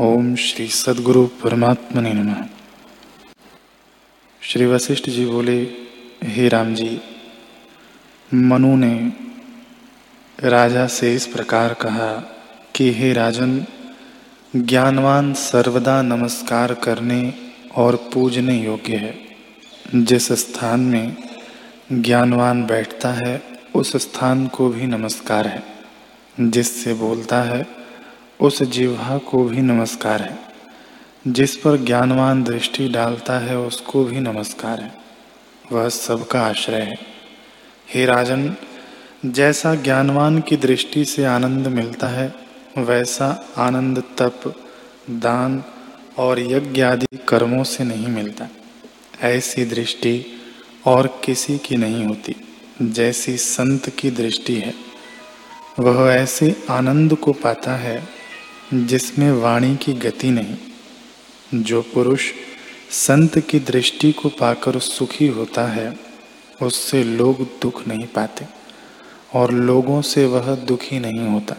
ओम श्री सदगुरु परमात्मा ने नम। श्री वशिष्ठ जी बोले, हे राम जी, मनु ने राजा से इस प्रकार कहा कि हे राजन, ज्ञानवान सर्वदा नमस्कार करने और पूजने योग्य है। जिस स्थान में ज्ञानवान बैठता है, उस स्थान को भी नमस्कार है। जिससे बोलता है उस जिह्वा को भी नमस्कार है। जिस पर ज्ञानवान दृष्टि डालता है, उसको भी नमस्कार है। वह सबका आश्रय है। हे राजन, जैसा ज्ञानवान की दृष्टि से आनंद मिलता है, वैसा आनंद तप, दान और यज्ञ आदि कर्मों से नहीं मिलता। ऐसी दृष्टि और किसी की नहीं होती, जैसी संत की दृष्टि है। वह ऐसे आनंद को पाता है जिसमें वाणी की गति नहीं, जो पुरुष संत की दृष्टि को पाकर सुखी होता है, उससे लोग दुख नहीं पाते, और लोगों से वह दुखी नहीं होता।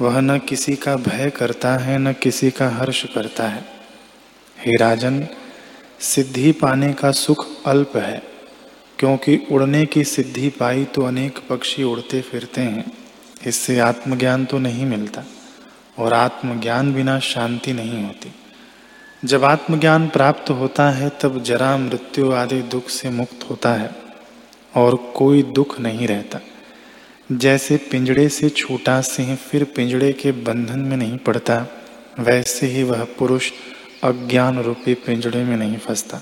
वह न किसी का भय करता है, न किसी का हर्ष करता है। हे राजन, सिद्धि पाने का सुख अल्प है, क्योंकि उड़ने की सिद्धि पाई तो अनेक पक्षी उड़ते फिरते हैं, इससे आत्मज्ञान तो नहीं मिलता। और आत्मज्ञान बिना शांति नहीं होती। जब आत्मज्ञान प्राप्त होता है, तब जरा मृत्यु आदि दुख से मुक्त होता है और कोई दुख नहीं रहता। जैसे पिंजड़े से छूटा सिंह फिर पिंजड़े के बंधन में नहीं पड़ता, वैसे ही वह पुरुष अज्ञान रूपी पिंजड़े में नहीं फंसता।